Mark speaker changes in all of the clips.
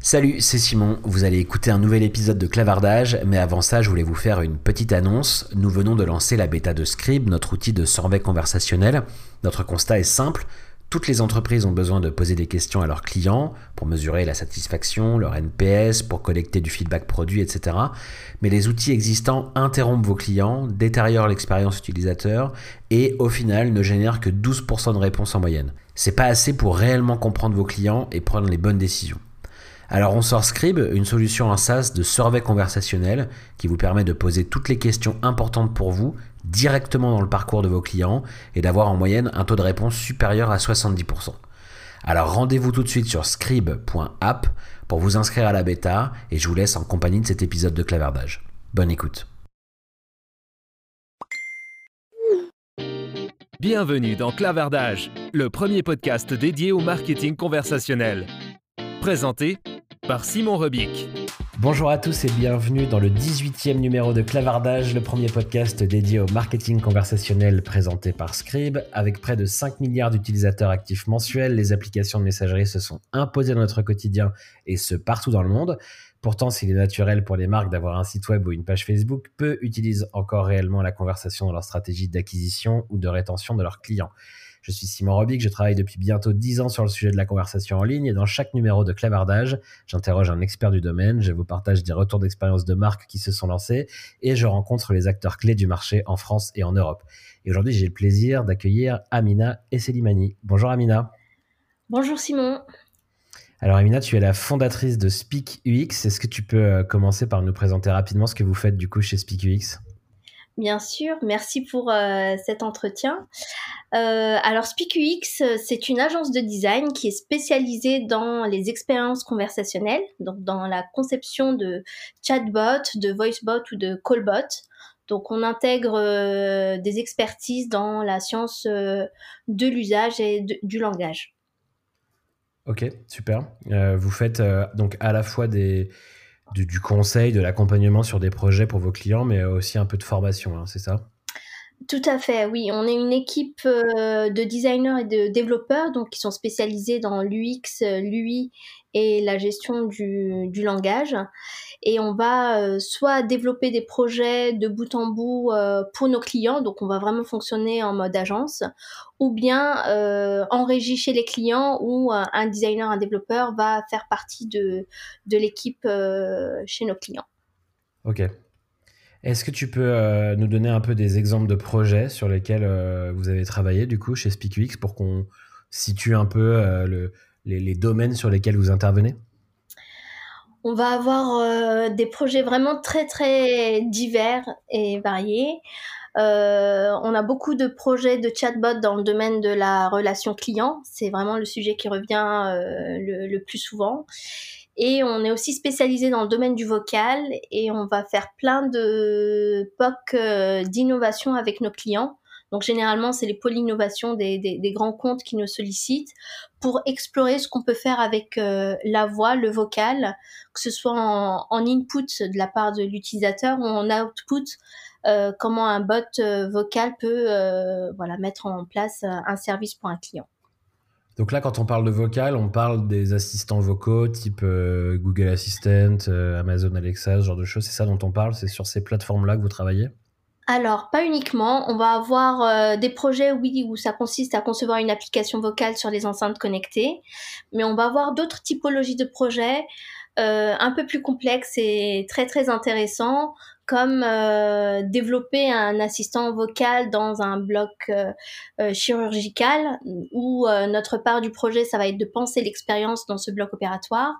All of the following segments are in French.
Speaker 1: Salut, c'est Simon. Vous allez écouter un nouvel épisode de Clavardage, mais avant ça, je voulais vous faire une petite annonce. Nous venons de lancer la bêta de Scribe, notre outil de survey conversationnel. Notre constat est simple. Toutes les entreprises ont besoin de poser des questions à leurs clients pour mesurer la satisfaction, leur NPS, pour collecter du feedback produit, etc. Mais les outils existants interrompent vos clients, détériorent l'expérience utilisateur et au final ne génèrent que 12% de réponses en moyenne. C'est pas assez pour réellement comprendre vos clients et prendre les bonnes décisions. Alors on sort Scribe, une solution en SaaS de survey conversationnel qui vous permet de poser toutes les questions importantes pour vous directement dans le parcours de vos clients et d'avoir en moyenne un taux de réponse supérieur à 70%. Alors rendez-vous tout de suite sur scribe.app pour vous inscrire à la bêta et je vous laisse en compagnie de cet épisode de clavardage. Bonne écoute.
Speaker 2: Bienvenue dans Clavardage, le premier podcast dédié au marketing conversationnel. Présenté par Simon Rebic.
Speaker 1: Bonjour à tous et bienvenue dans le 18e numéro de Clavardage, le premier podcast dédié au marketing conversationnel présenté par Scribe. Avec près de 5 milliards d'utilisateurs actifs mensuels, les applications de messagerie se sont imposées dans notre quotidien et ce partout dans le monde. Pourtant, s'il est naturel pour les marques d'avoir un site web ou une page Facebook, peu utilisent encore réellement la conversation dans leur stratégie d'acquisition ou de rétention de leurs clients. Je suis Simon Robic, je travaille depuis bientôt 10 ans sur le sujet de la conversation en ligne et dans chaque numéro de Clavardage, j'interroge un expert du domaine, je vous partage des retours d'expérience de marques qui se sont lancées et je rencontre les acteurs clés du marché en France et en Europe. Et aujourd'hui, j'ai le plaisir d'accueillir Amina Esselimani. Bonjour Amina.
Speaker 3: Bonjour Simon.
Speaker 1: Alors Amina, tu es la fondatrice de Speak UX. Est-ce que tu peux euh, commencer par nous présenter rapidement ce que vous faites du coup chez Speak UX
Speaker 3: Bien sûr, merci pour euh, cet entretien. Euh, alors SpeakUX, c'est une agence de design qui est spécialisée dans les expériences conversationnelles, donc dans la conception de chatbot, de voicebot ou de callbot. Donc on intègre euh, des expertises dans la science euh, de l'usage et du langage.
Speaker 1: Ok, super. Vous faites donc à la fois des du, conseil, de l'accompagnement sur des projets pour vos clients, mais aussi un peu de formation, hein, c'est ça?
Speaker 3: Tout à fait, oui. On est une équipe euh, de designers et de développeurs donc qui sont spécialisés dans l'UX, l'UI et la gestion du, langage. Et on va euh, soit développer des projets de bout en bout euh, pour nos clients, donc on va vraiment fonctionner en mode agence, ou bien en régie chez les clients où un designer, un développeur va faire partie de, de l'équipe chez nos clients.
Speaker 1: Ok, est-ce que tu peux euh, nous donner un peu des exemples de projets sur lesquels euh, vous avez travaillé du coup chez SpeakUX pour qu'on situe un peu euh, les, domaines sur lesquels vous intervenez?
Speaker 3: On va avoir des projets vraiment très très divers et variés. on a beaucoup de projets de chatbot dans le domaine de la relation client. C'est vraiment le sujet qui revient le, plus souvent. Et on est aussi spécialisé dans le domaine du vocal et on va faire plein de POC euh, d'innovation avec nos clients. Donc généralement, c'est les pôles innovation des, des, grands comptes qui nous sollicitent pour explorer ce qu'on peut faire avec euh, la voix, le vocal, que ce soit en, input de la part de l'utilisateur ou en output, euh, comment un bot vocal peut voilà mettre en place un service pour un client.
Speaker 1: Donc là, quand on parle de vocal, on parle des assistants vocaux type euh, Google Assistant, euh, Amazon Alexa, ce genre de choses. C'est ça dont on parle? C'est sur ces plateformes-là que vous travaillez?
Speaker 3: Alors, pas uniquement. On va avoir euh, des projets, oui, où ça consiste à concevoir une application vocale sur les enceintes connectées, mais on va avoir d'autres typologies de projets un peu plus complexes et très très intéressants, comme euh, développer un assistant vocal dans un bloc euh, euh, chirurgical, où notre part du projet, ça va être de penser l'expérience dans ce bloc opératoire,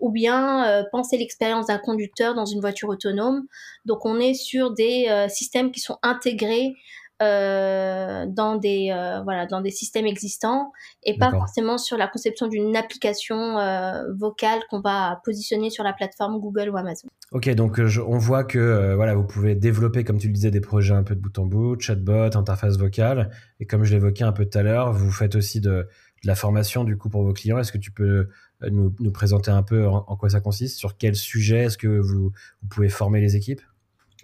Speaker 3: ou bien penser l'expérience d'un conducteur dans une voiture autonome. Donc on est sur des systèmes qui sont intégrés euh, dans des euh, voilà dans des systèmes existants et pas forcément sur la conception d'une application euh, vocale qu'on va positionner sur la plateforme Google ou Amazon.
Speaker 1: Ok, donc on voit que voilà vous pouvez développer comme tu le disais des projets un peu de bout en bout, chatbot, interface vocale et comme je l'évoquais un peu tout à l'heure, vous faites aussi de, la formation du coup pour vos clients. Est-ce que tu peux nous, nous présenter un peu en, quoi ça consiste, sur quel sujet est-ce que vous, vous pouvez former les équipes?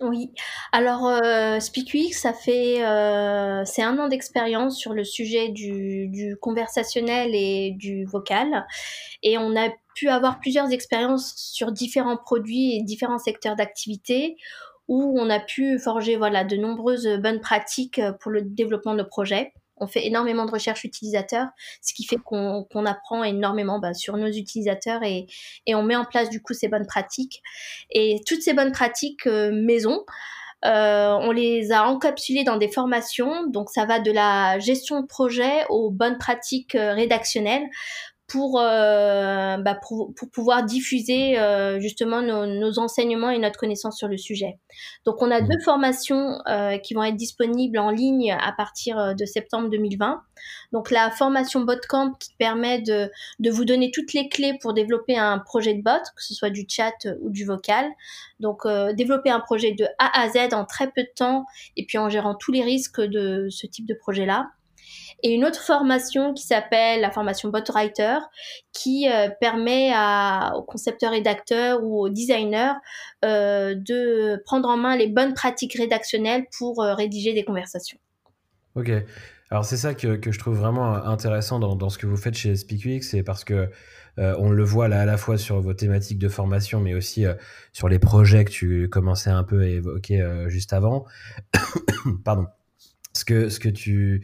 Speaker 3: Oui, alors euh, SpeakUX, ça fait euh, c'est un an d'expérience sur le sujet du, du, conversationnel et du vocal, et on a pu avoir plusieurs expériences sur différents produits et différents secteurs d'activité où on a pu forger voilà de nombreuses bonnes pratiques pour le développement de nos projets. On fait énormément de recherche utilisateur, ce qui fait qu'on apprend énormément bah, sur nos utilisateurs et, on met en place du coup ces bonnes pratiques. Et toutes ces bonnes pratiques euh, maison, euh, on les a encapsulées dans des formations. Donc ça va de la gestion de projet aux bonnes pratiques euh, rédactionnelles pour, euh, bah pour, pour, pouvoir diffuser euh, justement nos, nos, enseignements et notre connaissance sur le sujet. Donc on a mmh. deux formations euh, qui vont être disponibles en ligne à partir euh, de septembre 2020. Donc la formation Botcamp qui permet de, de vous donner toutes les clés pour développer un projet de bot, que ce soit du chat ou du vocal. Donc euh, développer un projet de A à Z en très peu de temps et puis en gérant tous les risques de ce type de projet-là et une autre formation qui s'appelle la formation Botwriter, qui euh, permet aux concepteurs rédacteurs ou aux designers euh, de prendre en main les bonnes pratiques rédactionnelles pour euh, rédiger des conversations.
Speaker 1: Ok. Alors c'est ça que, que, je trouve vraiment intéressant dans, dans, ce que vous faites chez SpeakUX, c'est parce que on le voit là à la fois sur vos thématiques de formation, mais aussi sur les projets que tu commençais un peu à évoquer juste avant. Pardon ce que, tu,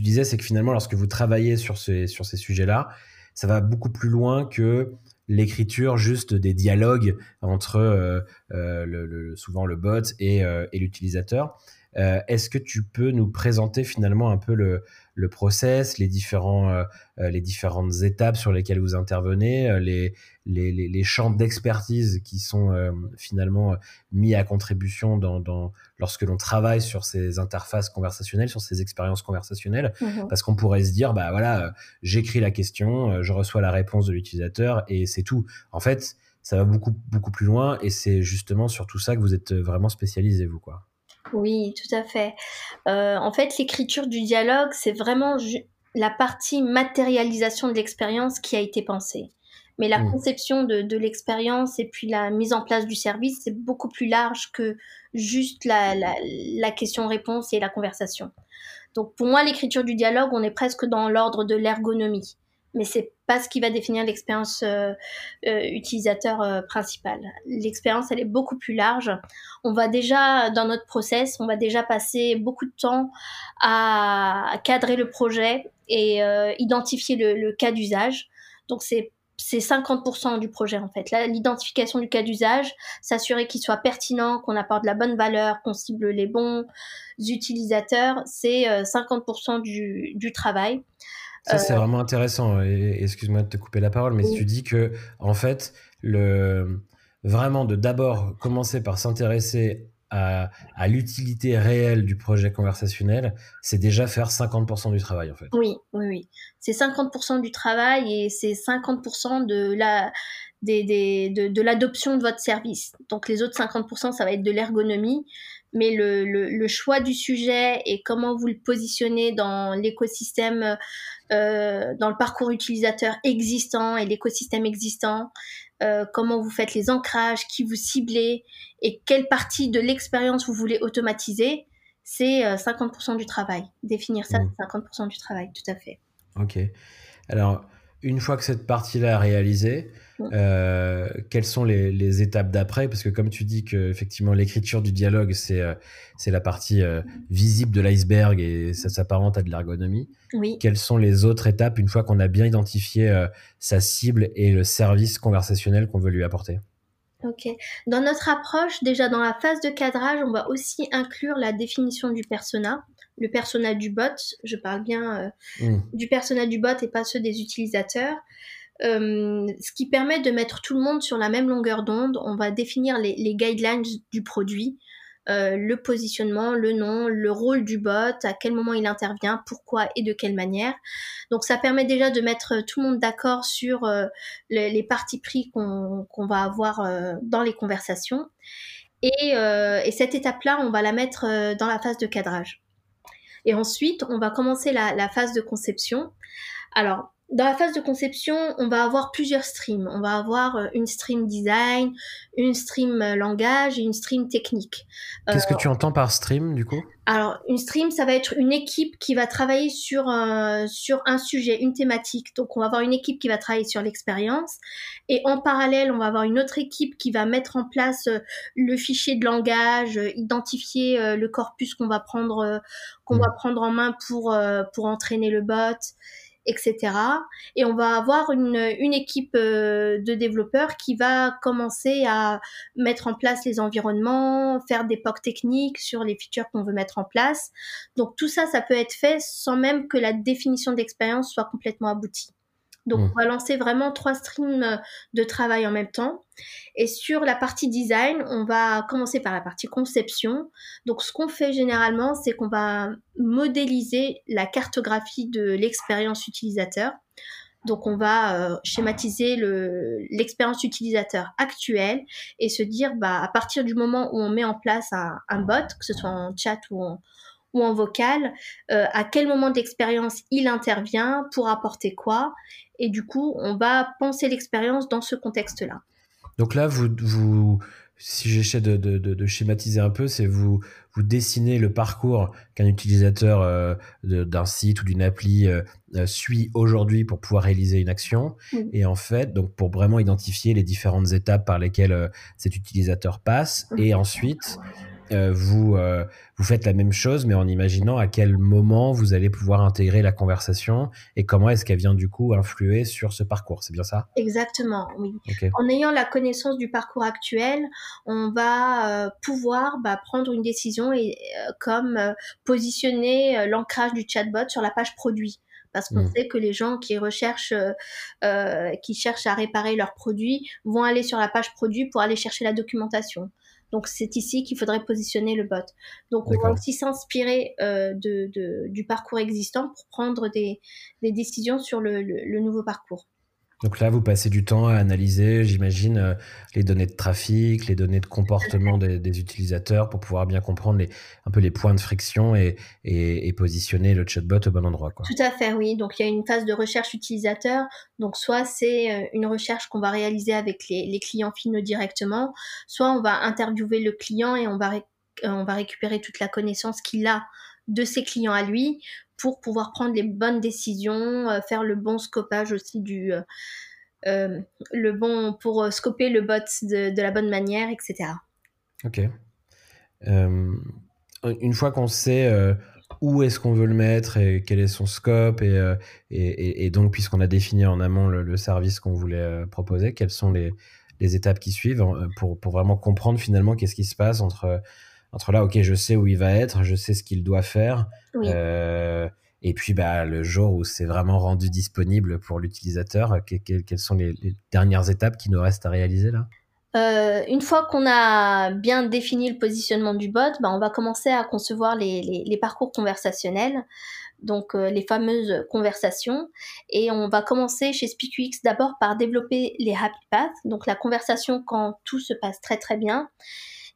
Speaker 1: disais, c'est que finalement, lorsque vous travaillez sur ces, sujets-là, ça va beaucoup plus loin que l'écriture juste des dialogues entre euh, euh, le, souvent le bot et, euh, et l'utilisateur. Est-ce que tu peux nous présenter finalement un peu le, le process, les, différents, euh, euh, les différentes étapes sur lesquelles vous intervenez, euh, les, les, les, champs d'expertise qui sont finalement mis à contribution dans, dans lorsque l'on travaille sur ces interfaces conversationnelles, sur ces expériences conversationnelles, mmh parce qu'on pourrait se dire, bah voilà, j'écris la question, je reçois la réponse de l'utilisateur et c'est tout. En fait, ça va beaucoup beaucoup plus loin et c'est justement sur tout ça que vous êtes vraiment spécialisé vous quoi.
Speaker 3: Oui, tout à fait. Euh, en fait, l'écriture du dialogue, c'est vraiment la partie matérialisation de l'expérience qui a été pensée. Mais la mmh. conception de, de l'expérience et puis la mise en place du service, c'est beaucoup plus large que juste la, la, la question-réponse et la conversation. Donc pour moi, l'écriture du dialogue, on est presque dans l'ordre de l'ergonomie mais c'est pas ce qui va définir l'expérience euh, euh, utilisateur euh, principale. L'expérience, elle est beaucoup plus large. On va déjà, dans notre process, on va déjà passer beaucoup de temps à, cadrer le projet et identifier le, le, cas d'usage. Donc c'est c'est 50% du projet en fait. L'identification du cas d'usage, s'assurer qu'il soit pertinent, qu'on apporte la bonne valeur, qu'on cible les bons utilisateurs, c'est 50% du, du travail.
Speaker 1: Ça, c'est euh, vraiment intéressant. Excuse-moi de te couper la parole, mais tu dis que, en fait, le, vraiment de d'abord commencer par s'intéresser à, à l'utilité réelle du projet conversationnel, c'est déjà faire 50% du travail, en fait.
Speaker 3: Oui, oui, oui. C'est 50% du travail et c'est 50% de la, des, des, de, de l'adoption de votre service. Donc les autres 50%, ça va être de l'ergonomie, mais le, le, le, choix du sujet et comment vous le positionnez dans l'écosystème euh, dans le parcours utilisateur existant et l'écosystème existant, euh, comment vous faites les ancrages, qui vous ciblez et quelle partie de l'expérience vous voulez automatiser, c'est 50% euh, du travail. Définir ça, mmh. c'est 50% du travail, tout à fait.
Speaker 1: Ok. Alors, une fois que cette partie-là est réalisée, euh, quelles sont les, étapes d'après? Parce que comme tu dis que effectivement l'écriture du dialogue c'est euh, c'est la partie euh, visible de l'iceberg et ça s'apparente à de l'ergonomie.
Speaker 3: Oui.
Speaker 1: Quelles sont les autres étapes une fois qu'on a bien identifié sa cible et le service conversationnel qu'on veut lui apporter?
Speaker 3: Ok. Dans notre approche, déjà dans la phase de cadrage, on va aussi inclure la définition du persona le persona du bot, je parle bien mmh. du persona du bot et pas ceux des utilisateurs. Euh, ce qui permet de mettre tout le monde sur la même longueur d'onde. On va définir les, guidelines du produit, euh, le positionnement, le nom, le rôle du bot, à quel moment il intervient, pourquoi et de quelle manière. Donc ça permet déjà de mettre tout le monde d'accord sur euh, les, parties pris qu'on va avoir dans les conversations. Et, cette étape-là, on va la mettre dans la phase de cadrage. Et ensuite, on va commencer la, phase de conception. Alors, dans la phase de conception, on va avoir plusieurs streams. On va avoir euh, une stream design, une stream euh, langage et une stream technique.
Speaker 1: Qu'est-ce que tu entends par stream du coup?
Speaker 3: Alors, une stream, ça va être une équipe qui va travailler sur un, sur un sujet, une thématique. Donc, on va avoir une équipe qui va travailler sur l'expérience et en parallèle, on va avoir une autre équipe qui va mettre en place le fichier de langage, identifier le corpus qu'on va prendre qu'on va mmh. prendre en main pour pour entraîner le bot etc. Et on va avoir une, une équipe euh, de développeurs qui va commencer à mettre en place les environnements, faire des POC techniques sur les features qu'on veut mettre en place. Donc tout ça, ça peut être fait sans même que la définition d'expérience soit complètement aboutie. Donc, mmh. on va lancer vraiment trois streams de travail en même temps. Et sur la partie design, on va commencer par la partie conception. Donc, ce qu'on fait généralement, c'est qu'on va modéliser la cartographie de l'expérience utilisateur. Donc, on va euh, schématiser l'expérience utilisateur actuelle et se dire, bah, à partir du moment où on met en place un, un bot, que ce soit en chat ou en, ou en vocal, euh, à quel moment d'expérience il intervient pour apporter quoi. Et du coup, on va penser l'expérience dans ce contexte-là.
Speaker 1: Donc là, vous, vous si j'essaie de, de, de, schématiser un peu, c'est vous, vous dessinez le parcours qu'un utilisateur euh, d'un site ou d'une appli euh, suit aujourd'hui pour pouvoir réaliser une action. Et en fait, donc pour vraiment identifier les différentes étapes par lesquelles cet utilisateur passe. Et ensuite, vous, euh, vous faites la même chose, mais en imaginant à quel moment vous allez pouvoir intégrer la conversation et comment est-ce qu'elle vient du coup influer sur ce parcours. C'est bien ça?
Speaker 3: Exactement, oui. En ayant la connaissance du parcours actuel, on va euh, pouvoir bah, prendre une décision et comme positionner l'ancrage du chatbot sur la page produit parce qu'on hmm. sait que les gens qui recherchent, qui cherchent à réparer leurs produits vont aller sur la page produit pour aller chercher la documentation. Donc c'est ici qu'il faudrait positionner le bot. Donc on va aussi s'inspirer euh, de, du parcours existant pour prendre des, décisions sur le nouveau parcours.
Speaker 1: Donc là, vous passez du temps à analyser, j'imagine, euh, les données de trafic, les données de comportement des, utilisateurs pour pouvoir bien comprendre les, un peu les points de friction et, et, positionner le chatbot au bon endroit.
Speaker 3: Tout à fait, oui. Donc il y a une phase de recherche utilisateur. Donc soit c'est euh, une recherche qu'on va réaliser avec les, les, clients finaux directement, soit on va interviewer le client et on va, euh, on va récupérer toute la connaissance qu'il a de ses clients à lui pour pouvoir prendre les bonnes décisions, euh, faire le bon scopage aussi du euh, euh, le bon pour scoper le bot de, la bonne manière, etc.
Speaker 1: Ok. une fois qu'on sait où est-ce qu'on veut le mettre et quel est son scope et, et, donc puisqu'on a défini en amont le, service qu'on voulait proposer, quelles sont les, les, étapes qui suivent pour, pour vraiment comprendre finalement qu'est-ce qui se passe entre entre là, ok, je sais où il va être, je sais ce qu'il doit faire. Euh, et puis, bah, le jour où c'est vraiment rendu disponible pour l'utilisateur, quelles sont les, dernières étapes qui nous restent à réaliser là?
Speaker 3: Euh, une fois qu'on a bien défini le positionnement du bot, bah, on va commencer à concevoir les, parcours conversationnels, donc euh, les fameuses conversations. Et on va commencer chez SpeakUX d'abord par développer les happy paths, donc la conversation quand tout se passe très très bien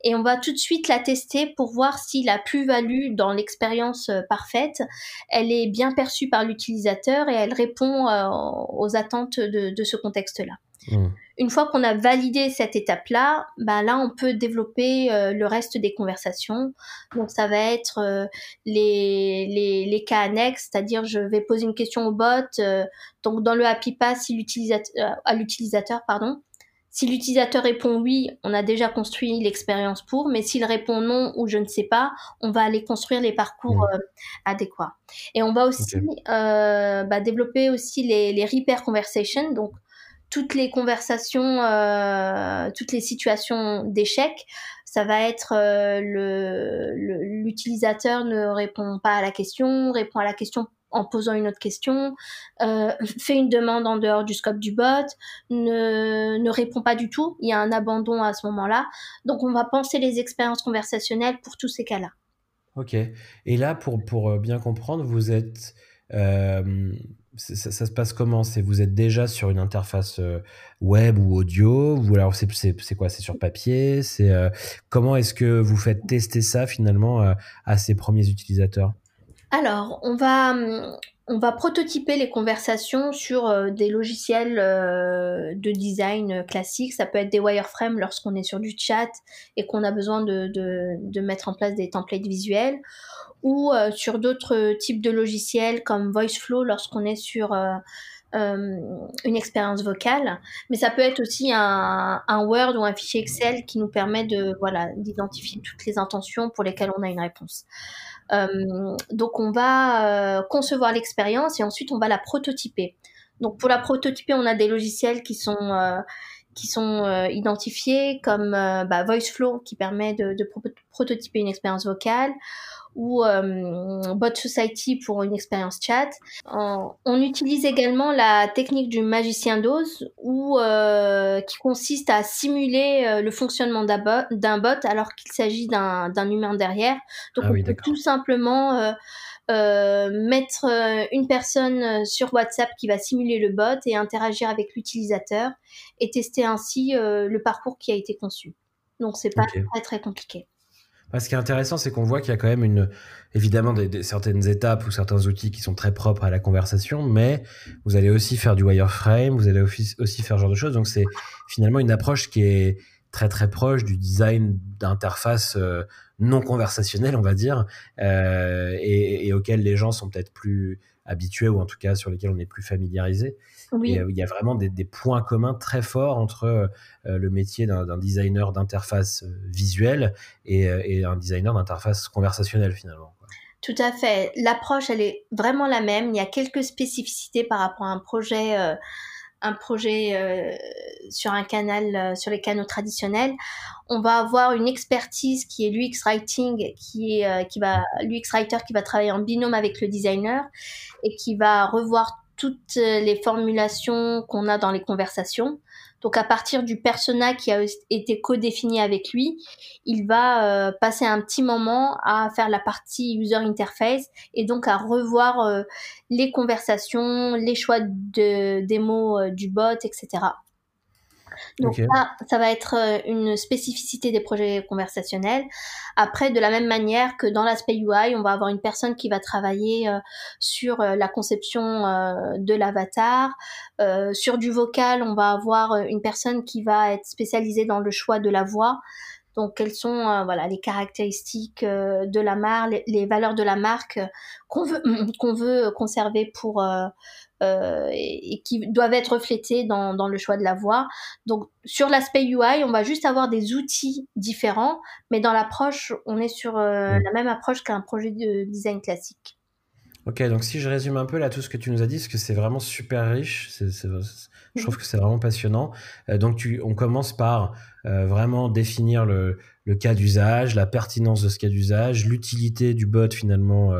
Speaker 3: et on va tout de suite la tester pour voir si la plus-value dans l'expérience euh, parfaite, elle est bien perçue par l'utilisateur et elle répond euh, aux attentes de, ce contexte-là. Mmh. Une fois qu'on a validé cette étape-là, ben là, on peut développer euh, le reste des conversations. Donc, ça va être les, les, les, cas annexes, c'est-à-dire je vais poser une question au bot. donc, dans le Happy Pass, à l'utilisateur, pardon, si l'utilisateur répond oui, on a déjà construit l'expérience pour, mais s'il répond non ou je ne sais pas, on va aller construire les parcours mmh. euh, adéquats. Et on va aussi euh, bah, développer aussi les, les repair conversations, donc toutes les conversations, euh, toutes les situations d'échec, ça va être l'utilisateur ne répond pas à la question, répond à la question en posant une autre question, euh, fait une demande en dehors du scope du bot, ne, ne répond pas du tout, il y a un abandon à ce moment-là. Donc on va penser les expériences conversationnelles pour tous ces cas-là.
Speaker 1: Ok. Et là, pour, pour euh, bien comprendre, vous êtes... Euh, ça, se passe comment? C'est vous êtes déjà sur une interface web ou audio Ou alors c'est quoi? C'est sur papier? C'est comment est-ce que vous faites tester ça finalement à ces premiers utilisateurs?
Speaker 3: Alors, on va, hum, on va prototyper les conversations sur euh, des logiciels euh, de design classiques. Ça peut être des wireframes lorsqu'on est sur du chat et qu'on a besoin de, mettre en place des templates visuels ou euh, sur d'autres types de logiciels comme VoiceFlow lorsqu'on est sur une expérience vocale. Mais ça peut être aussi un, Word ou un fichier Excel qui nous permet de d'identifier toutes les intentions pour lesquelles on a une réponse. Euh, donc on va euh, concevoir l'expérience et ensuite on va la prototyper. Donc pour la prototyper, on a des logiciels qui sont euh, qui sont identifiés comme bah, VoiceFlow qui permet de, de prototyper une expérience vocale ou euh, Bot Society pour une expérience chat. on utilise également la technique du magicien d'ose ou euh, qui consiste à simuler euh, le fonctionnement d'un bot alors qu'il s'agit d'un humain derrière. Donc ah on peut tout simplement mettre une personne sur WhatsApp qui va simuler le bot et interagir avec l'utilisateur et tester ainsi le parcours qui a été conçu. Donc c'est pas très très compliqué
Speaker 1: ce qui est intéressant, c'est qu'on voit qu'il y a quand même une, évidemment des, certaines étapes ou certains outils qui sont très propres à la conversation, mais vous allez aussi faire du wireframe, vous allez aussi, faire ce genre de choses. Donc c'est finalement une approche qui est très très proche du design d'interface euh, non conversationnelle, on va dire, euh, et, et auquel les gens sont peut-être plus habitués ou en tout cas sur lesquels on est plus familiarisé. Oui. Euh, il y a vraiment des, points communs très forts entre le métier d'un designer d'interface visuelle et, un designer d'interface conversationnelle finalement.
Speaker 3: Tout à fait. L'approche, elle est vraiment la même. Il y a quelques spécificités par rapport à un projet, un projet sur un canal, sur les canaux traditionnels. On va avoir une expertise qui est l'UX writing, qui est, qui va, l'UX writer qui va travailler en binôme avec le designer et qui va revoir toutes les formulations qu'on a dans les conversations. Donc à partir du persona qui a été codéfini avec lui, il va euh, passer un petit moment à faire la partie user interface et donc à revoir euh, les conversations, les choix de, des mots euh, du bot, etc. Donc ça, ça va être euh, une spécificité des projets conversationnels. Après, de la même manière que dans l'aspect UI, on va avoir une personne qui va travailler euh, sur euh, la conception de l'avatar. sur du vocal, on va avoir une personne qui va être spécialisée dans le choix de la voix. Donc, quelles sont voilà les caractéristiques de la marque, les, valeurs de la marque qu'on veut qu'on veut conserver pour euh, et, qui doivent être reflétés dans, dans, le choix de la voix. Donc sur l'aspect UI, on va juste avoir des outils différents, mais dans l'approche, on est sur euh, la même approche qu'un projet de design classique.
Speaker 1: Ok, donc si je résume un peu là tout ce que tu nous as dit, parce que c'est vraiment super riche, je trouve que c'est vraiment passionnant. Euh, donc tu, on commence par vraiment définir le, le cas d'usage, la pertinence de ce cas d'usage, l'utilité du bot finalement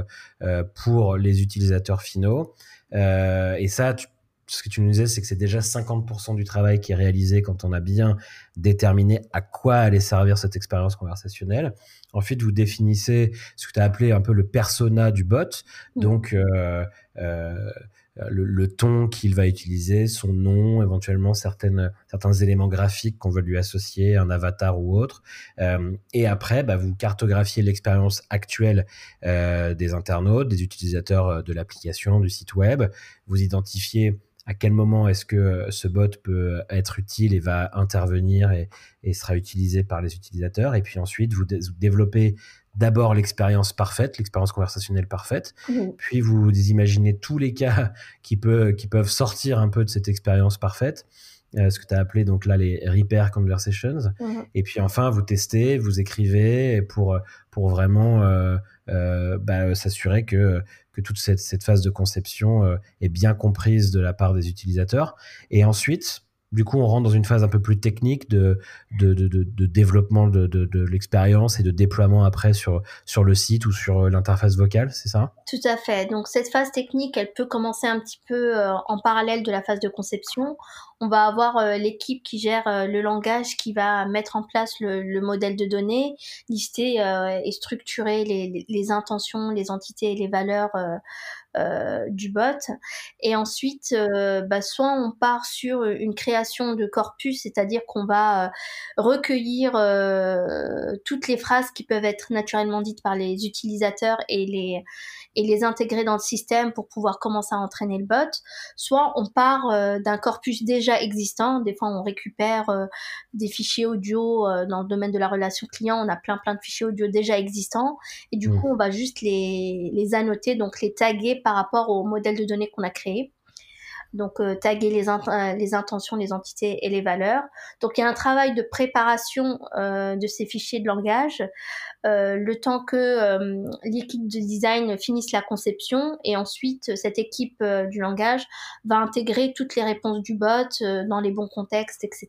Speaker 1: pour les utilisateurs finaux. Euh, et ça, ce que tu nous disais, c'est que c'est déjà 50% du travail qui est réalisé quand on a bien déterminé à quoi allait servir cette expérience conversationnelle. Ensuite, vous définissez ce que tu as appelé un peu le persona du bot. Mmh. Donc, euh, euh, euh, le, ton qu'il va utiliser, son nom, éventuellement certains éléments graphiques qu'on veut lui associer, un avatar ou autre. Euh, et après, bah, vous cartographiez l'expérience actuelle euh, des internautes, des utilisateurs de l'application, du site web. Vous identifiez à quel moment est-ce que ce bot peut être utile et va intervenir et, sera utilisé par les utilisateurs. Et puis ensuite, vous développez d'abord l'expérience parfaite, l'expérience conversationnelle parfaite, mmh. puis vous imaginez tous les cas qui, peut, qui peuvent sortir un peu de cette expérience parfaite, euh, ce que tu as appelé donc là les repair conversations, mmh. et puis enfin vous testez, vous écrivez pour, pour vraiment euh, euh, bah, s'assurer que, que toute cette, cette, phase de conception est bien comprise de la part des utilisateurs, et ensuite du coup, on rentre dans une phase un peu plus technique de, développement de, l'expérience et de déploiement après sur, le site ou sur euh, l'interface vocale, c'est ça?
Speaker 3: Tout à fait. Donc cette phase technique, elle peut commencer un petit peu euh, en parallèle de la phase de conception. On va avoir euh, l'équipe qui gère le langage, qui va mettre en place le, modèle de données, lister et structurer les, intentions, les entités et les valeurs du bot. Et ensuite, bah, soit on part sur une création de corpus, c'est-à-dire qu'on va recueillir toutes les phrases qui peuvent être naturellement dites par les utilisateurs et les et les intégrer dans le système pour pouvoir commencer à entraîner le bot. Soit on part d'un corpus déjà existant. Des fois, on récupère des fichiers audio dans le domaine de la relation client. On a plein plein de fichiers audio déjà existants et du mmh. coup, on va juste les, les annoter, donc les taguer par rapport au modèle de données qu'on a créé. Donc, euh, taguer les, euh, les, intentions, les entités et les valeurs. Donc, il y a un travail de préparation euh, de ces fichiers de langage, le temps que l'équipe de design finisse la conception et ensuite cette équipe du langage va intégrer toutes les réponses du bot dans les bons contextes, etc.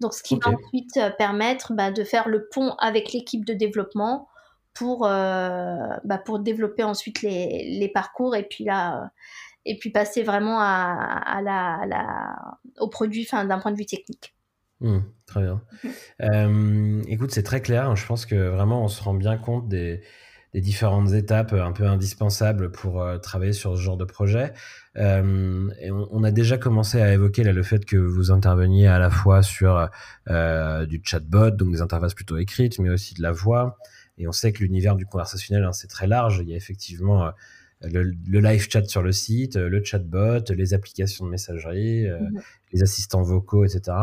Speaker 3: Donc, ce qui va ensuite permettre bah, de faire le pont avec l'équipe de développement pour, bah, pour développer ensuite les, les parcours et puis là et puis passer vraiment à, la, au produit d'un point de vue technique.
Speaker 1: Mmh, très bien. Euh, écoute, c'est très clair. Je pense que vraiment, on se rend bien compte des, différentes étapes un peu indispensables pour euh, travailler sur ce genre de projet. Euh, et on, a déjà commencé à évoquer là, le fait que vous interveniez à la fois sur du chatbot, donc des interfaces plutôt écrites, mais aussi de la voix. Et on sait que l'univers du conversationnel, hein, c'est très large. Il y a effectivement le, live chat sur le site, le chatbot, les applications de messagerie, euh, mhm. les assistants vocaux, etc.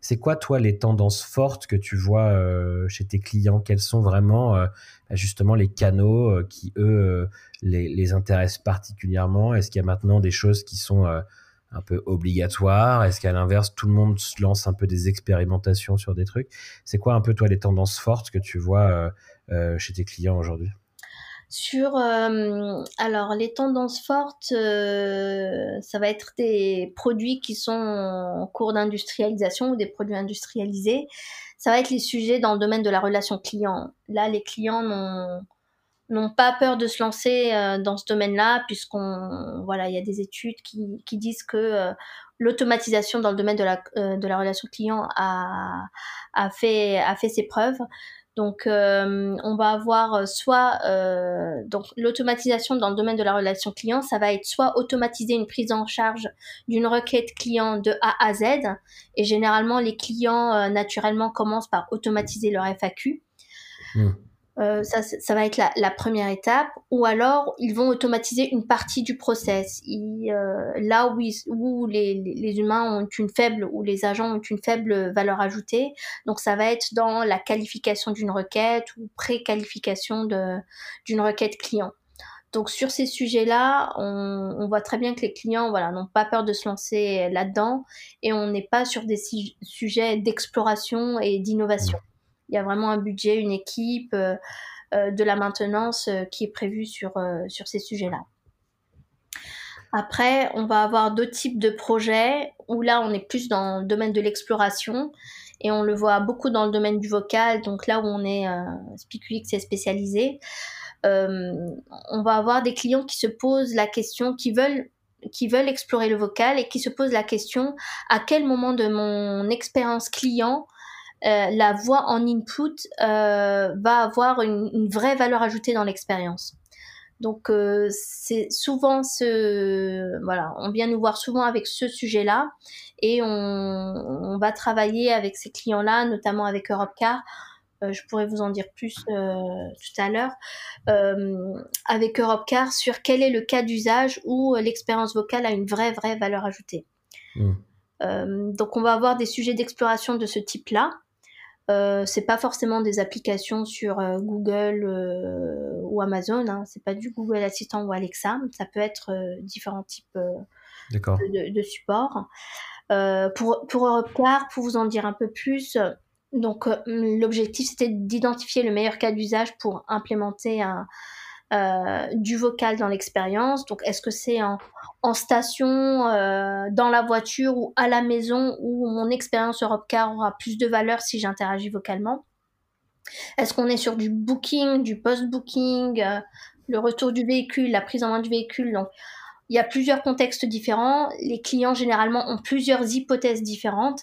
Speaker 1: C'est quoi, toi, les tendances fortes que tu vois euh, chez tes clients? Quels sont vraiment, euh, justement, les canaux qui, eux, les, intéressent particulièrement? Est-ce qu'il y a maintenant des choses qui sont un peu obligatoires? Est-ce qu'à l'inverse, tout le monde se lance un peu des expérimentations sur des trucs? C'est quoi, un peu, toi, les tendances fortes que tu vois chez tes clients aujourd'hui?
Speaker 3: Sur euh, alors les tendances fortes, euh, ça va être des produits qui sont en cours d'industrialisation ou des produits industrialisés. Ça va être les sujets dans le domaine de la relation client. Là, les clients n'ont n'ont pas peur de se lancer euh, dans ce domaine-là, puisqu'on voilà, il y a des études qui, qui disent que l'automatisation dans le domaine de la, de la relation client a, a, fait, a fait ses preuves. Donc, euh, on va avoir euh, soit euh, donc l'automatisation dans le domaine de la relation client, ça va être soit automatiser une prise en charge d'une requête client de A à Z, et généralement les clients naturellement commencent par automatiser leur FAQ. Euh, ça, va être la, première étape. Ou alors, ils vont automatiser une partie du process. euh, là où, les, humains ont une faible, ou les agents ont une faible valeur ajoutée. Donc, ça va être dans la qualification d'une requête ou pré-qualification d'une requête client. Donc sur ces sujets-là, on, voit très bien que les clients n'ont pas peur de se lancer là-dedans et on n'est pas sur des sujets d'exploration et d'innovation il y a vraiment un budget, une équipe, euh, euh, de la maintenance euh, qui est prévue sur, ces sujets-là. Après, on va avoir d'autres types de projets où là, on est plus dans le domaine de l'exploration et on le voit beaucoup dans le domaine du vocal. Donc là où on est euh, SpeakUX spécialisé, on va avoir des clients qui se posent la question, qui veulent explorer le vocal et qui se posent la question à quel moment de mon expérience client la voix en input euh, va avoir une, vraie valeur ajoutée dans l'expérience. Donc euh, c'est souvent ce voilà, on vient nous voir souvent avec ce sujet-là et on, va travailler avec ces clients-là, notamment avec Europcar. je pourrais vous en dire plus tout à l'heure avec Europcar sur quel est le cas d'usage où l'expérience vocale a une vraie vraie valeur ajoutée. Mmh. donc on va avoir des sujets d'exploration de ce type-là. Euh, c'est pas forcément des applications sur euh, Google euh, ou Amazon, hein. c'est pas du Google Assistant ou Alexa, ça peut être différents types de, de, supports. pour, pour Europcar, pour vous en dire un peu plus, donc l'objectif c'était d'identifier le meilleur cas d'usage pour implémenter un, euh, du vocal dans l'expérience. Donc, est-ce que c'est en, station, euh, dans la voiture ou à la maison où mon expérience Europcar aura plus de valeur si j'interagis vocalement? Est-ce qu'on est sur du booking, du post-booking, euh, le retour du véhicule, la prise en main du véhicule? Donc, il y a plusieurs contextes différents. Les clients généralement ont plusieurs hypothèses différentes.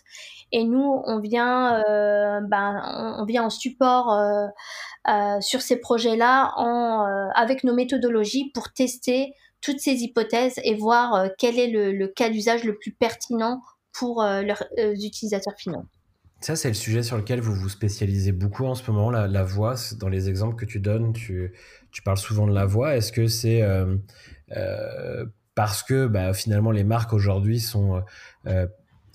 Speaker 3: Et nous, on vient, euh, ben, on vient en support euh, euh, sur ces projets-là en, avec nos méthodologies pour tester toutes ces hypothèses et voir quel est le, cas d'usage le plus pertinent pour leurs utilisateurs finaux.
Speaker 1: Ça, c'est le sujet sur lequel vous vous spécialisez beaucoup en ce moment, la, voix. Dans les exemples que tu donnes, tu, tu parles souvent de la voix. Est-ce que c'est parce que bah, finalement les marques aujourd'hui sont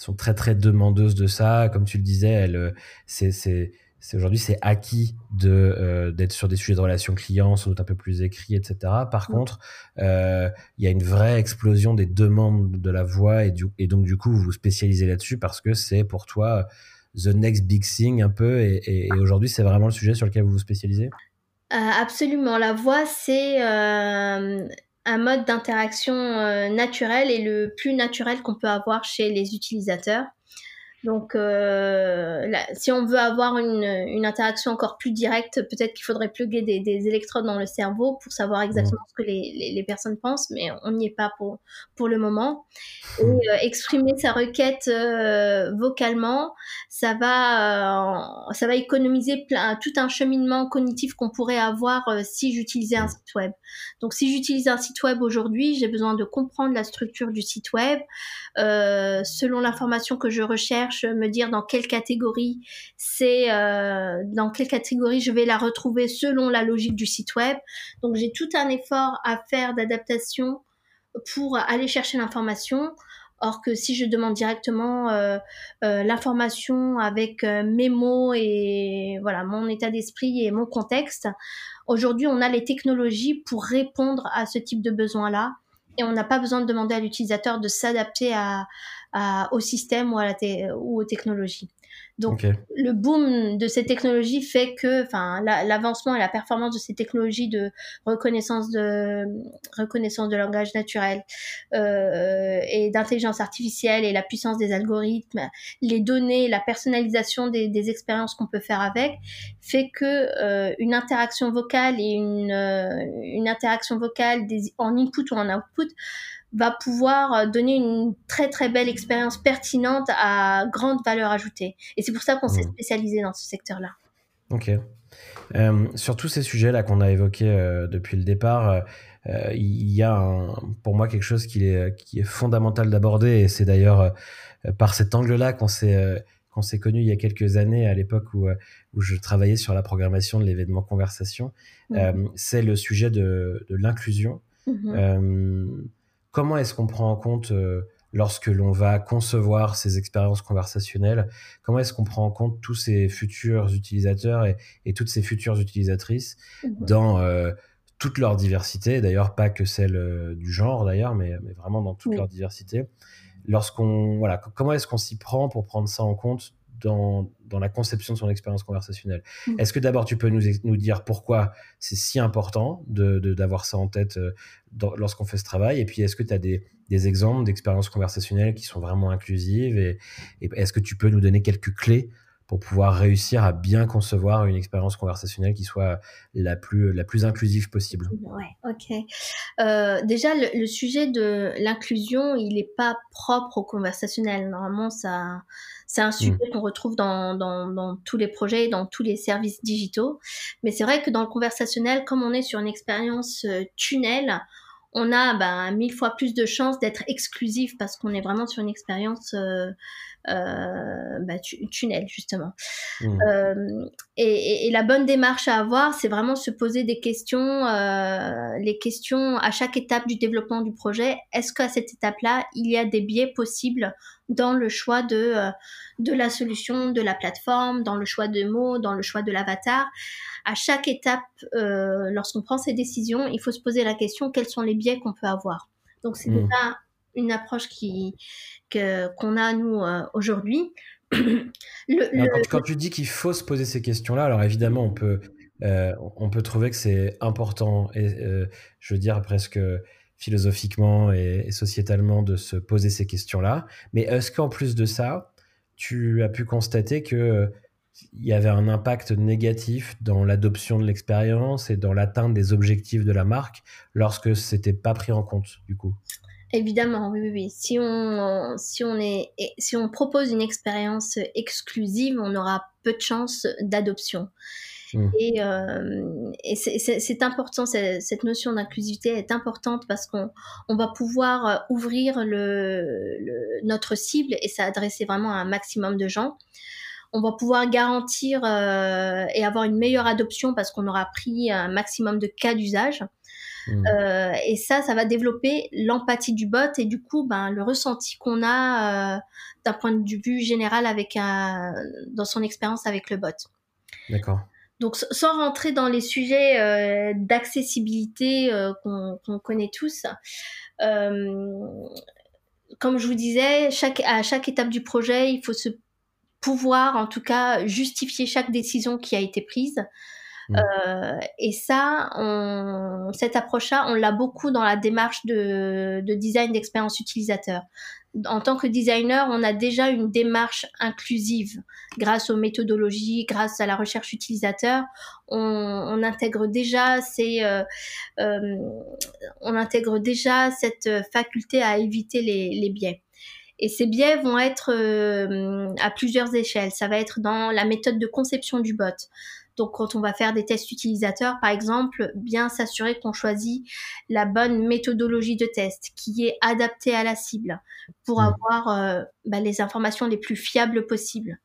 Speaker 1: sont très très demandeuses de ça. Comme tu le disais, euh, c'est, aujourd'hui c'est acquis de euh, d'être sur des sujets de relations clients, sans doute un peu plus écrits, etc. Par mm. contre, euh, il y a une vraie explosion des demandes de la voix et, du, et donc du coup vous vous spécialisez là-dessus parce que c'est pour toi the next big thing un peu et, et, aujourd'hui c'est vraiment le sujet sur lequel vous vous spécialisez?
Speaker 3: absolument, la voix c'est un mode d'interaction euh, naturel et le plus naturel qu'on peut avoir chez les utilisateurs. Donc, euh, si on veut avoir une, une, interaction encore plus directe, peut-être qu'il faudrait plugger des, des, électrodes dans le cerveau pour savoir exactement mmh. ce que les, les, les, personnes pensent, mais on n'y est pas pour, pour le moment. Et mmh. euh, exprimer sa requête euh, vocalement, ça va, euh, ça va économiser plein, tout un cheminement cognitif qu'on pourrait avoir si j'utilisais un site web. Donc, si j'utilise un site web aujourd'hui, j'ai besoin de comprendre la structure du site web. selon l'information que je recherche, me dire dans quelle catégorie c'est, euh, dans quelle catégorie je vais la retrouver selon la logique du site web. Donc j'ai tout un effort à faire d'adaptation pour aller chercher l'information. Or que si je demande directement euh, euh, l'information avec mes mots et voilà mon état d'esprit et mon contexte, aujourd'hui on a les technologies pour répondre à ce type de besoin-là et on n'a pas besoin de demander à l'utilisateur de s'adapter à, au système ou, à la ou aux technologies. Donc le boom de ces technologies fait que, enfin, l'avancement et la performance de ces technologies de reconnaissance de reconnaissance de langage naturel euh, et d'intelligence artificielle et la puissance des algorithmes, les données, la personnalisation des, des expériences qu'on peut faire avec, fait que euh, une interaction vocale et une euh, une interaction vocale des, en input ou en output va pouvoir donner une très très belle expérience pertinente à grande valeur ajoutée. Et c'est pour ça qu'on s'est mmh. spécialisé dans ce secteur-là.
Speaker 1: Ok. Euh, sur tous ces sujets-là qu'on a évoqués euh, depuis le départ, il y a pour moi quelque chose qui est, qui est fondamental d'aborder, et c'est d'ailleurs par cet angle-là qu'on s'est qu'on s'est connu il y a quelques années, à l'époque où, où je travaillais sur la programmation de l'événement Conversation, mmh. c'est le sujet de, de l'inclusion. Mmh. Comment est-ce qu'on prend en compte euh, lorsque l'on va concevoir ces expériences conversationnelles Comment est-ce qu'on prend en compte tous ces futurs utilisateurs et, toutes ces futures utilisatrices mmh dans euh, toute leur diversité, d'ailleurs pas que celle euh, du genre d'ailleurs, mais, vraiment dans toute leur diversité. Lorsqu'on voilà, comment est-ce qu'on s'y prend pour prendre ça en compte dans, dans la conception de son expérience conversationnelle? Mmh. Est-ce que d'abord tu peux nous, nous dire pourquoi c'est si important d'avoir de, d'avoir ça en tête euh, lorsqu'on fait ce travail? Et puis est-ce que tu as des, des exemples d'expériences conversationnelles qui sont vraiment inclusives Et, et est-ce que tu peux nous donner quelques clés pour pouvoir réussir à bien concevoir une expérience conversationnelle qui soit la plus, la plus inclusive possible?
Speaker 3: Ouais, ok. Euh, déjà, le, sujet de l'inclusion, il n'est pas propre au conversationnel. Normalement, ça, c'est un hmm. sujet qu'on retrouve dans, dans, dans, tous les projets, dans tous les services digitaux. Mais c'est vrai que dans le conversationnel, comme on est sur une expérience euh, tunnel, on a bah, mille fois plus de chances d'être exclusif parce qu'on est vraiment sur une expérience euh, euh, bah, tunnel justement. Mmh. Euh, et, la bonne démarche à avoir, c'est vraiment se poser des questions, euh, les questions à chaque étape du développement du projet. Est-ce qu'à cette étape-là, il y a des biais possibles dans le choix de de la solution, de la plateforme, dans le choix de mots, dans le choix de l'avatar? À chaque étape, lorsqu'on prend ces décisions, il faut se poser la question quels sont les biais qu'on peut avoir? Donc c'est mmh. déjà une approche qui qu'on a nous euh, aujourd'hui.
Speaker 1: quand, tu dis qu'il faut se poser ces questions-là, alors évidemment on peut euh, on peut trouver que c'est important et euh, je veux dire presque philosophiquement et, sociétalement de se poser ces questions-là. Mais est-ce qu'en plus de ça, tu as pu constater que il y avait un impact négatif dans l'adoption de l'expérience et dans l'atteinte des objectifs de la marque lorsque c'était pas pris en compte du coup?
Speaker 3: Évidemment, oui, oui, oui. Si on, si on est, si on propose une expérience exclusive, on aura peu de chances d'adoption. Mmh. Et, euh, et c'est important, cette notion d'inclusivité est importante parce qu'on on va pouvoir ouvrir le, le, notre cible et s'adresser vraiment à un maximum de gens. On va pouvoir garantir euh, et avoir une meilleure adoption parce qu'on aura pris un maximum de cas d'usage. Mm. Euh, et ça, ça va développer l'empathie du bot et du coup, ben, le ressenti qu'on a euh, d'un point de vue général avec un, dans son expérience avec le bot.
Speaker 1: D'accord.
Speaker 3: Donc, sans rentrer dans les sujets euh, d'accessibilité qu'on connaît tous, comme je vous disais, chaque, à chaque étape du projet, il faut se pouvoir, en tout cas, justifier chaque décision qui a été prise. Mm. Euh, et ça, on, cette approche-là, on l'a beaucoup dans la démarche de, de design d'expérience utilisateur. En tant que designer, on a déjà une démarche inclusive grâce aux méthodologies, grâce à la recherche utilisateur. On, intègre déjà ces, euh, euh, on intègre déjà cette faculté à éviter les, biais. Et ces biais vont être à plusieurs échelles. Ça va être dans la méthode de conception du bot. Donc quand on va faire des tests utilisateurs, par exemple, bien s'assurer qu'on choisit la bonne méthodologie de test qui est adaptée à la cible pour mmh. avoir euh, bah, les informations les plus fiables possibles.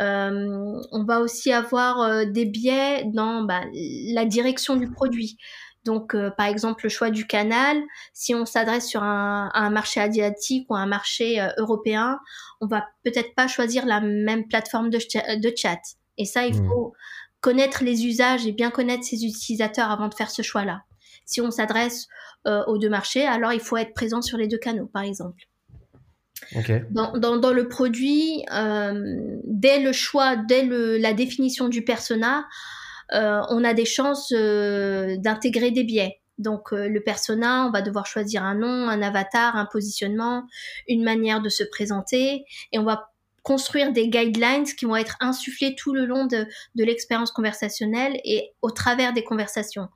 Speaker 3: Euh, on va aussi avoir euh, des biais dans bah, la direction du produit. Donc, par exemple, le choix du canal, si on s'adresse sur un, un, marché asiatique ou un marché européen, on va peut-être pas choisir la même plateforme de, de chat. Et ça, il mmh. faut connaître les usages et bien connaître ses utilisateurs avant de faire ce choix-là. Si on s'adresse euh, aux deux marchés, alors il faut être présent sur les deux canaux, par exemple. Dans, dans, le produit, euh, dès le choix, dès le, la définition du persona, euh, on a des chances d'intégrer des biais. Donc le persona, on va devoir choisir un nom, un avatar, un positionnement, une manière de se présenter, et on va construire des guidelines qui vont être insufflés tout le long de, l'expérience conversationnelle et au travers des conversations.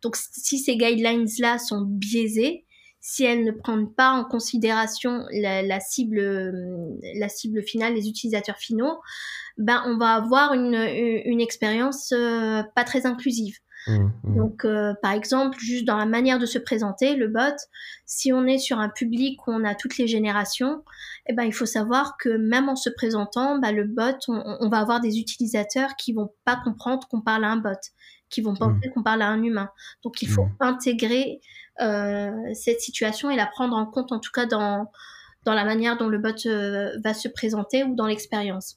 Speaker 3: Donc si ces guidelines-là sont biaisées, si elles ne prennent pas en considération la, la, cible, la cible finale, les utilisateurs finaux, ben on va avoir une, une expérience euh, pas très inclusive. Mmh, mmh. Donc, euh, par exemple, juste dans la manière de se présenter, le bot, si on est sur un public où on a toutes les générations, eh ben, il faut savoir que même en se présentant, bah, le bot, on, va avoir des utilisateurs qui vont pas comprendre qu'on parle à un bot, qui vont penser mmh. qu'on parle à un humain. Donc, il faut intégrer euh, cette situation et la prendre en compte, en tout cas dans, dans la manière dont le bot euh, va se présenter ou dans l'expérience.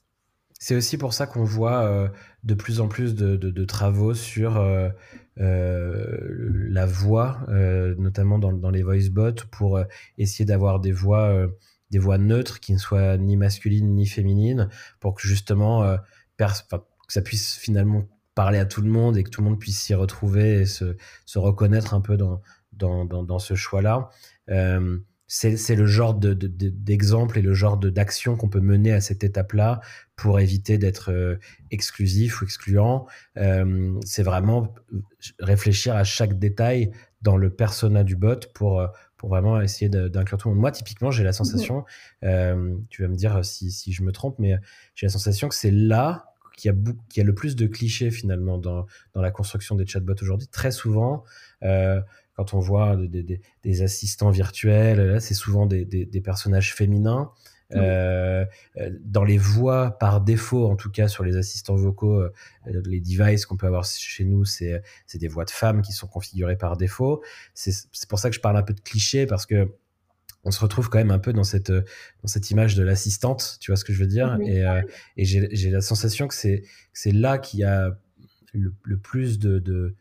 Speaker 1: C'est aussi pour ça qu'on voit euh, de plus en plus de, travaux sur euh, euh, la voix, notamment dans, les voice bots, pour essayer d'avoir des voix, des voix neutres qui ne soient ni masculines ni féminines, pour que justement ça puisse finalement parler à tout le monde et que tout le monde puisse s'y retrouver et se, reconnaître un peu dans ce choix-là c'est le genre d'exemple de, et le genre d'action qu'on peut mener à cette étape-là pour éviter d'être euh, exclusif ou excluant. Euh, c'est vraiment réfléchir à chaque détail dans le persona du bot pour, euh, pour vraiment essayer d'inclure tout le monde. Moi, typiquement, j'ai la sensation, tu vas me dire si, si je me trompe, mais j'ai la sensation que c'est là qu'il y, a y a le plus de clichés finalement dans, dans la construction des chatbots aujourd'hui. Très souvent, quand on voit des, assistants virtuels, c'est souvent des, personnages féminins. Euh, euh, dans les voix par défaut, en tout cas sur les assistants vocaux, euh, les devices qu'on peut avoir chez nous, c'est des voix de femmes qui sont configurées par défaut. C'est pour ça que je parle un peu de cliché parce que on se retrouve quand même un peu dans cette dans cette image de l'assistante, tu vois ce que je veux dire? Et, et j'ai la sensation que c'est là qu'il y a le, plus de, de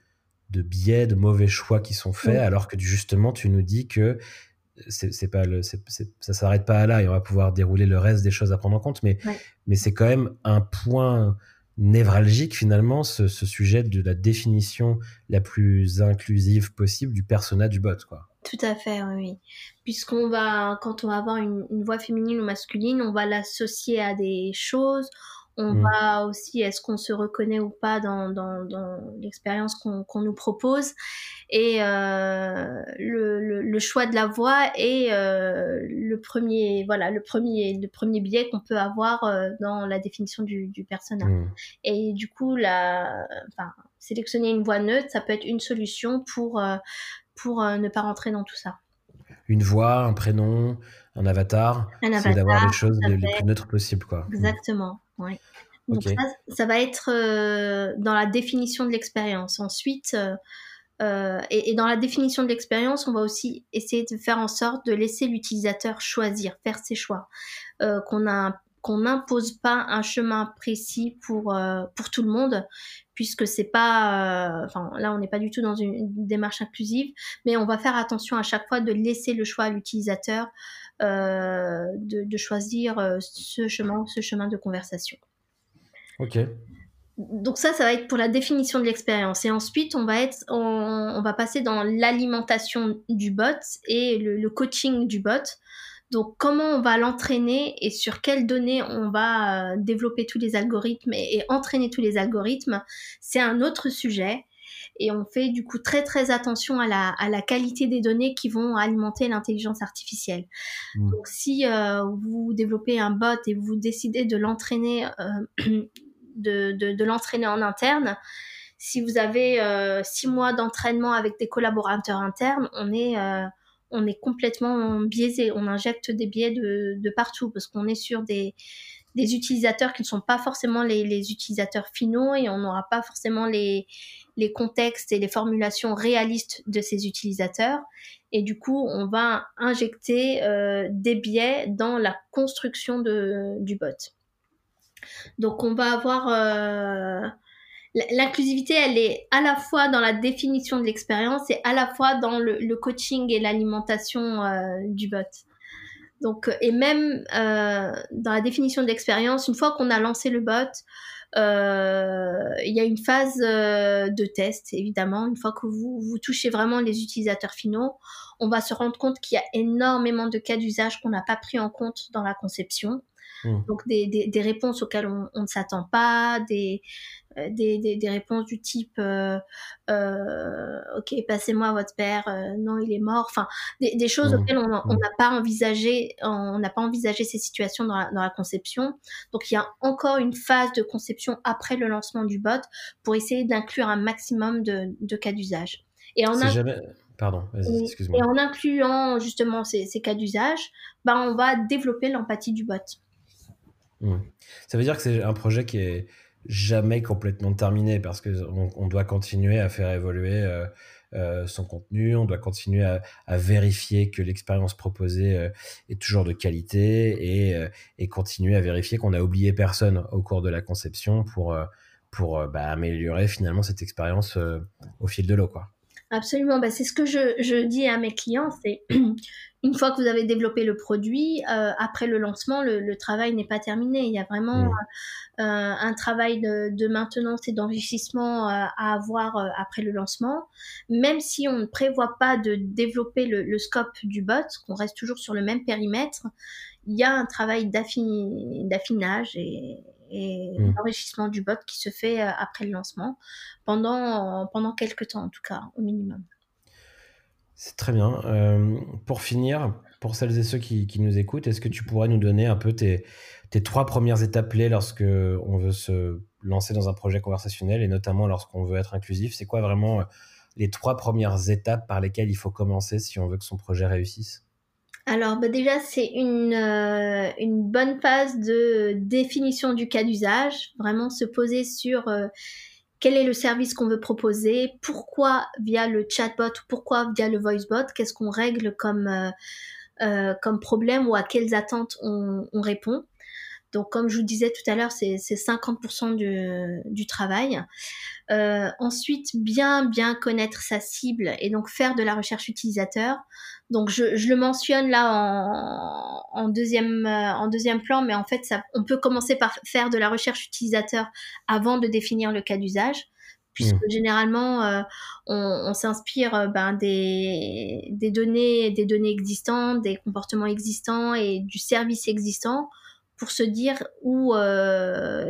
Speaker 1: de biais, de mauvais choix qui sont faits, alors que justement, tu nous dis que c'est pas le, ça s'arrête pas là et on va pouvoir dérouler le reste des choses à prendre en compte, mais, mais c'est quand même un point névralgique finalement, ce, sujet de la définition la plus inclusive possible du persona du bot, quoi.
Speaker 3: Tout à fait, oui. Puisqu'on va, quand on va avoir une, une voix féminine ou masculine, on va l'associer à des choses, On
Speaker 1: Mm.
Speaker 3: va aussi, est-ce qu'on se reconnaît ou pas dans, dans, dans l'expérience qu'on qu'on nous propose Et euh, le, le, le choix de la voix est euh, le premier, voilà, le premier, le premier biais qu'on peut avoir euh, dans la définition du, du personnage.
Speaker 1: Mm.
Speaker 3: Et du coup, la, enfin, sélectionner une voix neutre, ça peut être une solution pour, pour ne pas rentrer dans tout ça.
Speaker 1: Une voix, un prénom, un avatar.
Speaker 3: Un
Speaker 1: C'est d'avoir
Speaker 3: avatar,
Speaker 1: les choses les, plus neutres possibles, quoi. Mm.
Speaker 3: Exactement, ouais. Donc ça, ça va être euh, dans la définition de l'expérience. Ensuite, euh, euh, et, et dans la définition de l'expérience, on va aussi essayer de faire en sorte de laisser l'utilisateur choisir, faire ses choix, euh, qu'on n'impose pas un chemin précis pour pour tout le monde, puisque c'est pas, euh, enfin là on n'est pas du tout dans une, une démarche inclusive, mais on va faire attention à chaque fois de laisser le choix à l'utilisateur euh, de, de choisir euh, ce chemin ce chemin de conversation.
Speaker 1: Ok.
Speaker 3: Donc ça, ça va être pour la définition de l'expérience. Et ensuite, on va être, on, on va passer dans l'alimentation du bot et le, le coaching du bot. Donc comment on va l'entraîner et sur quelles données on va euh, développer tous les algorithmes et, et entraîner tous les algorithmes, c'est un autre sujet. Et on fait du coup très très attention à la, à la qualité des données qui vont alimenter l'intelligence artificielle.
Speaker 1: Mm.
Speaker 3: Donc si euh, vous développez un bot et vous décidez de l'entraîner euh, de, de, de l'entraîner en interne. Si vous avez euh, six mois d'entraînement avec des collaborateurs internes, on est, on est complètement biaisé. On injecte des biais de, partout parce qu'on est sur des, des utilisateurs qui ne sont pas forcément les, les utilisateurs finaux et on n'aura pas forcément les, les contextes et les formulations réalistes de ces utilisateurs. Et du coup, on va injecter euh, des biais dans la construction de, du bot. Donc on va avoir euh, l'inclusivité, elle est à la fois dans la définition de l'expérience et à la fois dans le, coaching et l'alimentation euh, du bot. Donc et même euh, dans la définition de l'expérience, une fois qu'on a lancé le bot, euh, il y a une phase euh, de test évidemment. Une fois que vous touchez vraiment les utilisateurs finaux, on va se rendre compte qu'il y a énormément de cas d'usage qu'on n'a pas pris en compte dans la conception.
Speaker 1: Mm.
Speaker 3: Donc des, des, des, réponses auxquelles on, on ne s'attend pas, des, euh, des, des, des, réponses du type euh, euh, ok passez-moi votre père, euh, non il est mort, enfin des, des choses
Speaker 1: Mm.
Speaker 3: auxquelles on n'a
Speaker 1: Mm.
Speaker 3: pas envisagé, on n'a pas envisagé ces situations dans la, dans la conception. Donc il y a encore une phase de conception après le lancement du bot pour essayer d'inclure un maximum de, de cas d'usage.
Speaker 1: Et jamais... Pardon,
Speaker 3: et,
Speaker 1: excuse-moi.
Speaker 3: et en incluant justement ces, ces cas d'usage, bah, on va développer l'empathie du bot.
Speaker 1: Ça veut dire que c'est un projet qui est jamais complètement terminé parce qu'on on doit continuer à faire évoluer euh, euh, son contenu, on doit continuer à, vérifier que l'expérience proposée euh, est toujours de qualité et, et continuer à vérifier qu'on n'a oublié personne au cours de la conception pour, pour bah, améliorer finalement cette expérience au fil de l'eau. quoi.
Speaker 3: Absolument, bah, c'est ce que je, je, dis à mes clients, c'est une fois que vous avez développé le produit, euh, après le lancement, le, le travail n'est pas terminé. Il y a vraiment mmh. euh, un travail de, de maintenance et d'enrichissement euh, à avoir euh, après le lancement. Même si on ne prévoit pas de développer le, le scope du bot, qu'on reste toujours sur le même périmètre, il y a un travail d'affinage et, et mmh. l'enrichissement du bot qui se fait euh, après le lancement pendant, pendant quelques temps en tout cas, au minimum.
Speaker 1: C'est très bien. Euh, pour finir, pour celles et ceux qui, qui nous écoutent, est-ce que tu pourrais nous donner un peu tes, tes trois premières étapes clés lorsque on veut se lancer dans un projet conversationnel et notamment lorsqu'on veut être inclusif? C'est quoi vraiment euh, les trois premières étapes par lesquelles il faut commencer si on veut que son projet réussisse?
Speaker 3: Alors bah déjà c'est une, euh, une bonne phase de définition du cas d'usage, vraiment se poser sur euh, quel est le service qu'on veut proposer, pourquoi via le chatbot, pourquoi via le voicebot, qu'est-ce qu'on règle comme, euh, problème ou à quelles attentes on, répond. Donc comme je vous disais tout à l'heure, c'est 50% du, du travail. Euh, ensuite, bien bien connaître sa cible et donc faire de la recherche utilisateur. Donc je, je le mentionne là en, en, deuxième, en deuxième plan, mais en fait, ça, on peut commencer par faire de la recherche utilisateur avant de définir le cas d'usage puisque mmh. généralement euh, on, on s'inspire ben, des, des données des données existantes, des comportements existants et du service existant pour se dire où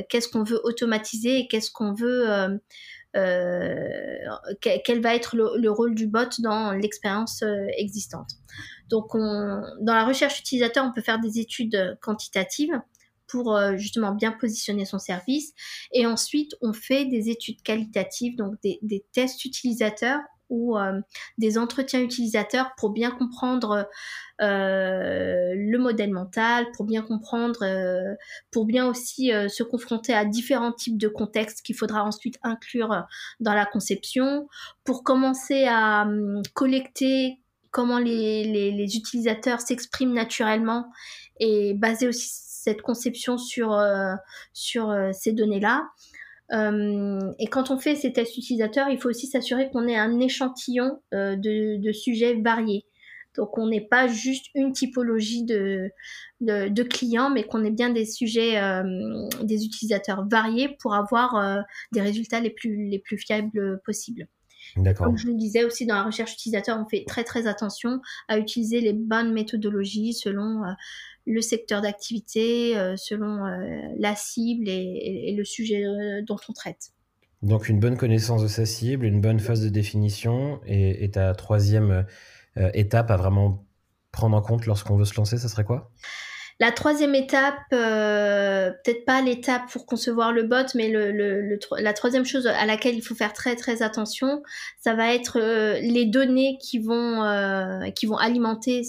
Speaker 3: qu'est-ce qu'on veut automatiser et qu'est-ce qu'on veut quel va être le, rôle du bot dans l'expérience existante. Donc, on, dans la recherche utilisateur, on peut faire des études quantitatives pour euh, justement bien positionner son service. Et ensuite, on fait des études qualitatives, donc des, tests utilisateurs ou euh, des entretiens utilisateurs pour bien comprendre euh, le modèle mental, pour bien comprendre, pour bien aussi se confronter à différents types de contextes qu'il faudra ensuite inclure dans la conception, pour commencer à hum, collecter comment les, les utilisateurs s'expriment naturellement et baser aussi cette conception sur, euh, sur euh, ces données-là. Euh, et quand on fait ces tests utilisateurs, il faut aussi s'assurer qu'on ait un échantillon de, sujets variés. Donc on n'est pas juste une typologie de, clients, mais qu'on ait bien des sujets, des utilisateurs variés pour avoir des résultats les plus fiables possibles. Comme je le disais aussi dans la recherche utilisateur, on fait très très attention à utiliser les bonnes méthodologies selon le secteur d'activité, euh, selon euh, la cible et, le sujet euh, dont on traite.
Speaker 1: Donc une bonne connaissance de sa cible, une bonne phase de définition et, ta troisième étape à vraiment prendre en compte lorsqu'on veut se lancer, ça serait quoi?
Speaker 3: La troisième étape, peut-être pas l'étape pour concevoir le bot, mais la troisième chose à laquelle il faut faire très très attention, ça va être les données qui vont, qui vont alimenter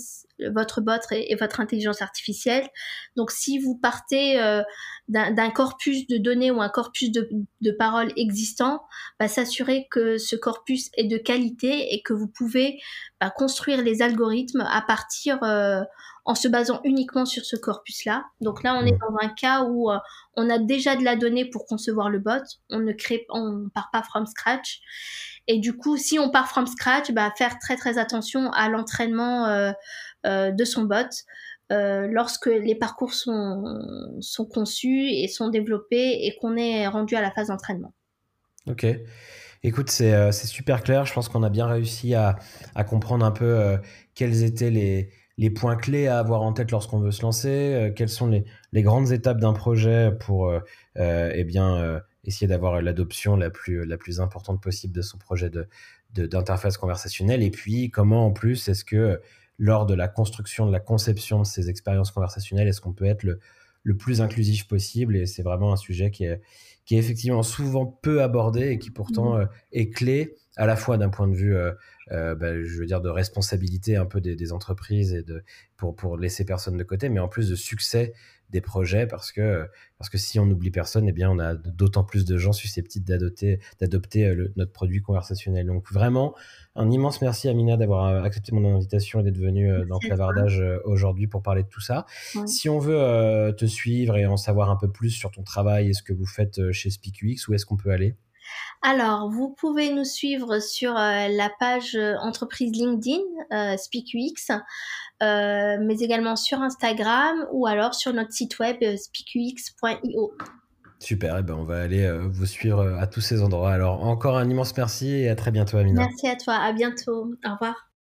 Speaker 3: votre bot et, votre intelligence artificielle. Donc si vous partez euh, d'un corpus de données ou un corpus de, de paroles existant, bah, s'assurer que ce corpus est de qualité et que vous pouvez bah, construire les algorithmes à partir euh, en se basant uniquement sur ce corpus-là. Donc là, on est dans un cas où euh, on a déjà de la donnée pour concevoir le bot. On ne crée, on part pas from scratch. Et du coup, si on part from scratch, bah, faire très très attention à l'entraînement euh, de son bot. Euh, lorsque les parcours sont, sont conçus et sont développés et qu'on est rendu à la phase d'entraînement.
Speaker 1: Ok. Écoute, c'est super clair. Je pense qu'on a bien réussi à, à comprendre un peu quels étaient les, les, points clés à avoir en tête lorsqu'on veut se lancer, quelles sont les, les grandes étapes d'un projet pour eh bien, essayer d'avoir l'adoption la plus, la plus importante possible de son projet de, d'interface conversationnelle. Et puis, comment en plus est-ce que lors de la construction, de la conception de ces expériences conversationnelles, est-ce qu'on peut être le, le plus inclusif possible? Et c'est vraiment un sujet qui est, qui est effectivement souvent peu abordé et qui pourtant mmh. euh, est clé à la fois d'un point de vue, euh, euh, bah, je veux dire, de responsabilité un peu des, des, entreprises et de, pour, pour laisser personne de côté, mais en plus de succès des projets parce que, parce que si on n'oublie personne, eh bien, on a d'autant plus de gens susceptibles d'adopter, d'adopter euh, notre produit conversationnel. Donc, vraiment, un immense merci, Amina, d'avoir euh, accepté mon invitation et d'être venue euh, dans Clavardage aujourd'hui pour parler de tout ça. Si on veut te suivre et en savoir un peu plus sur ton travail et ce que vous faites chez SpeakUX, où est-ce qu'on peut aller?
Speaker 3: Alors, vous pouvez nous suivre sur la page entreprise LinkedIn, euh, SpeakUX. Euh, mais également sur Instagram ou alors sur notre site web euh, speakux.io.
Speaker 1: Super, et eh ben on va aller euh, vous suivre à tous ces endroits. Alors encore un immense merci et à très bientôt Amina.
Speaker 3: Merci à toi, à bientôt. Au revoir.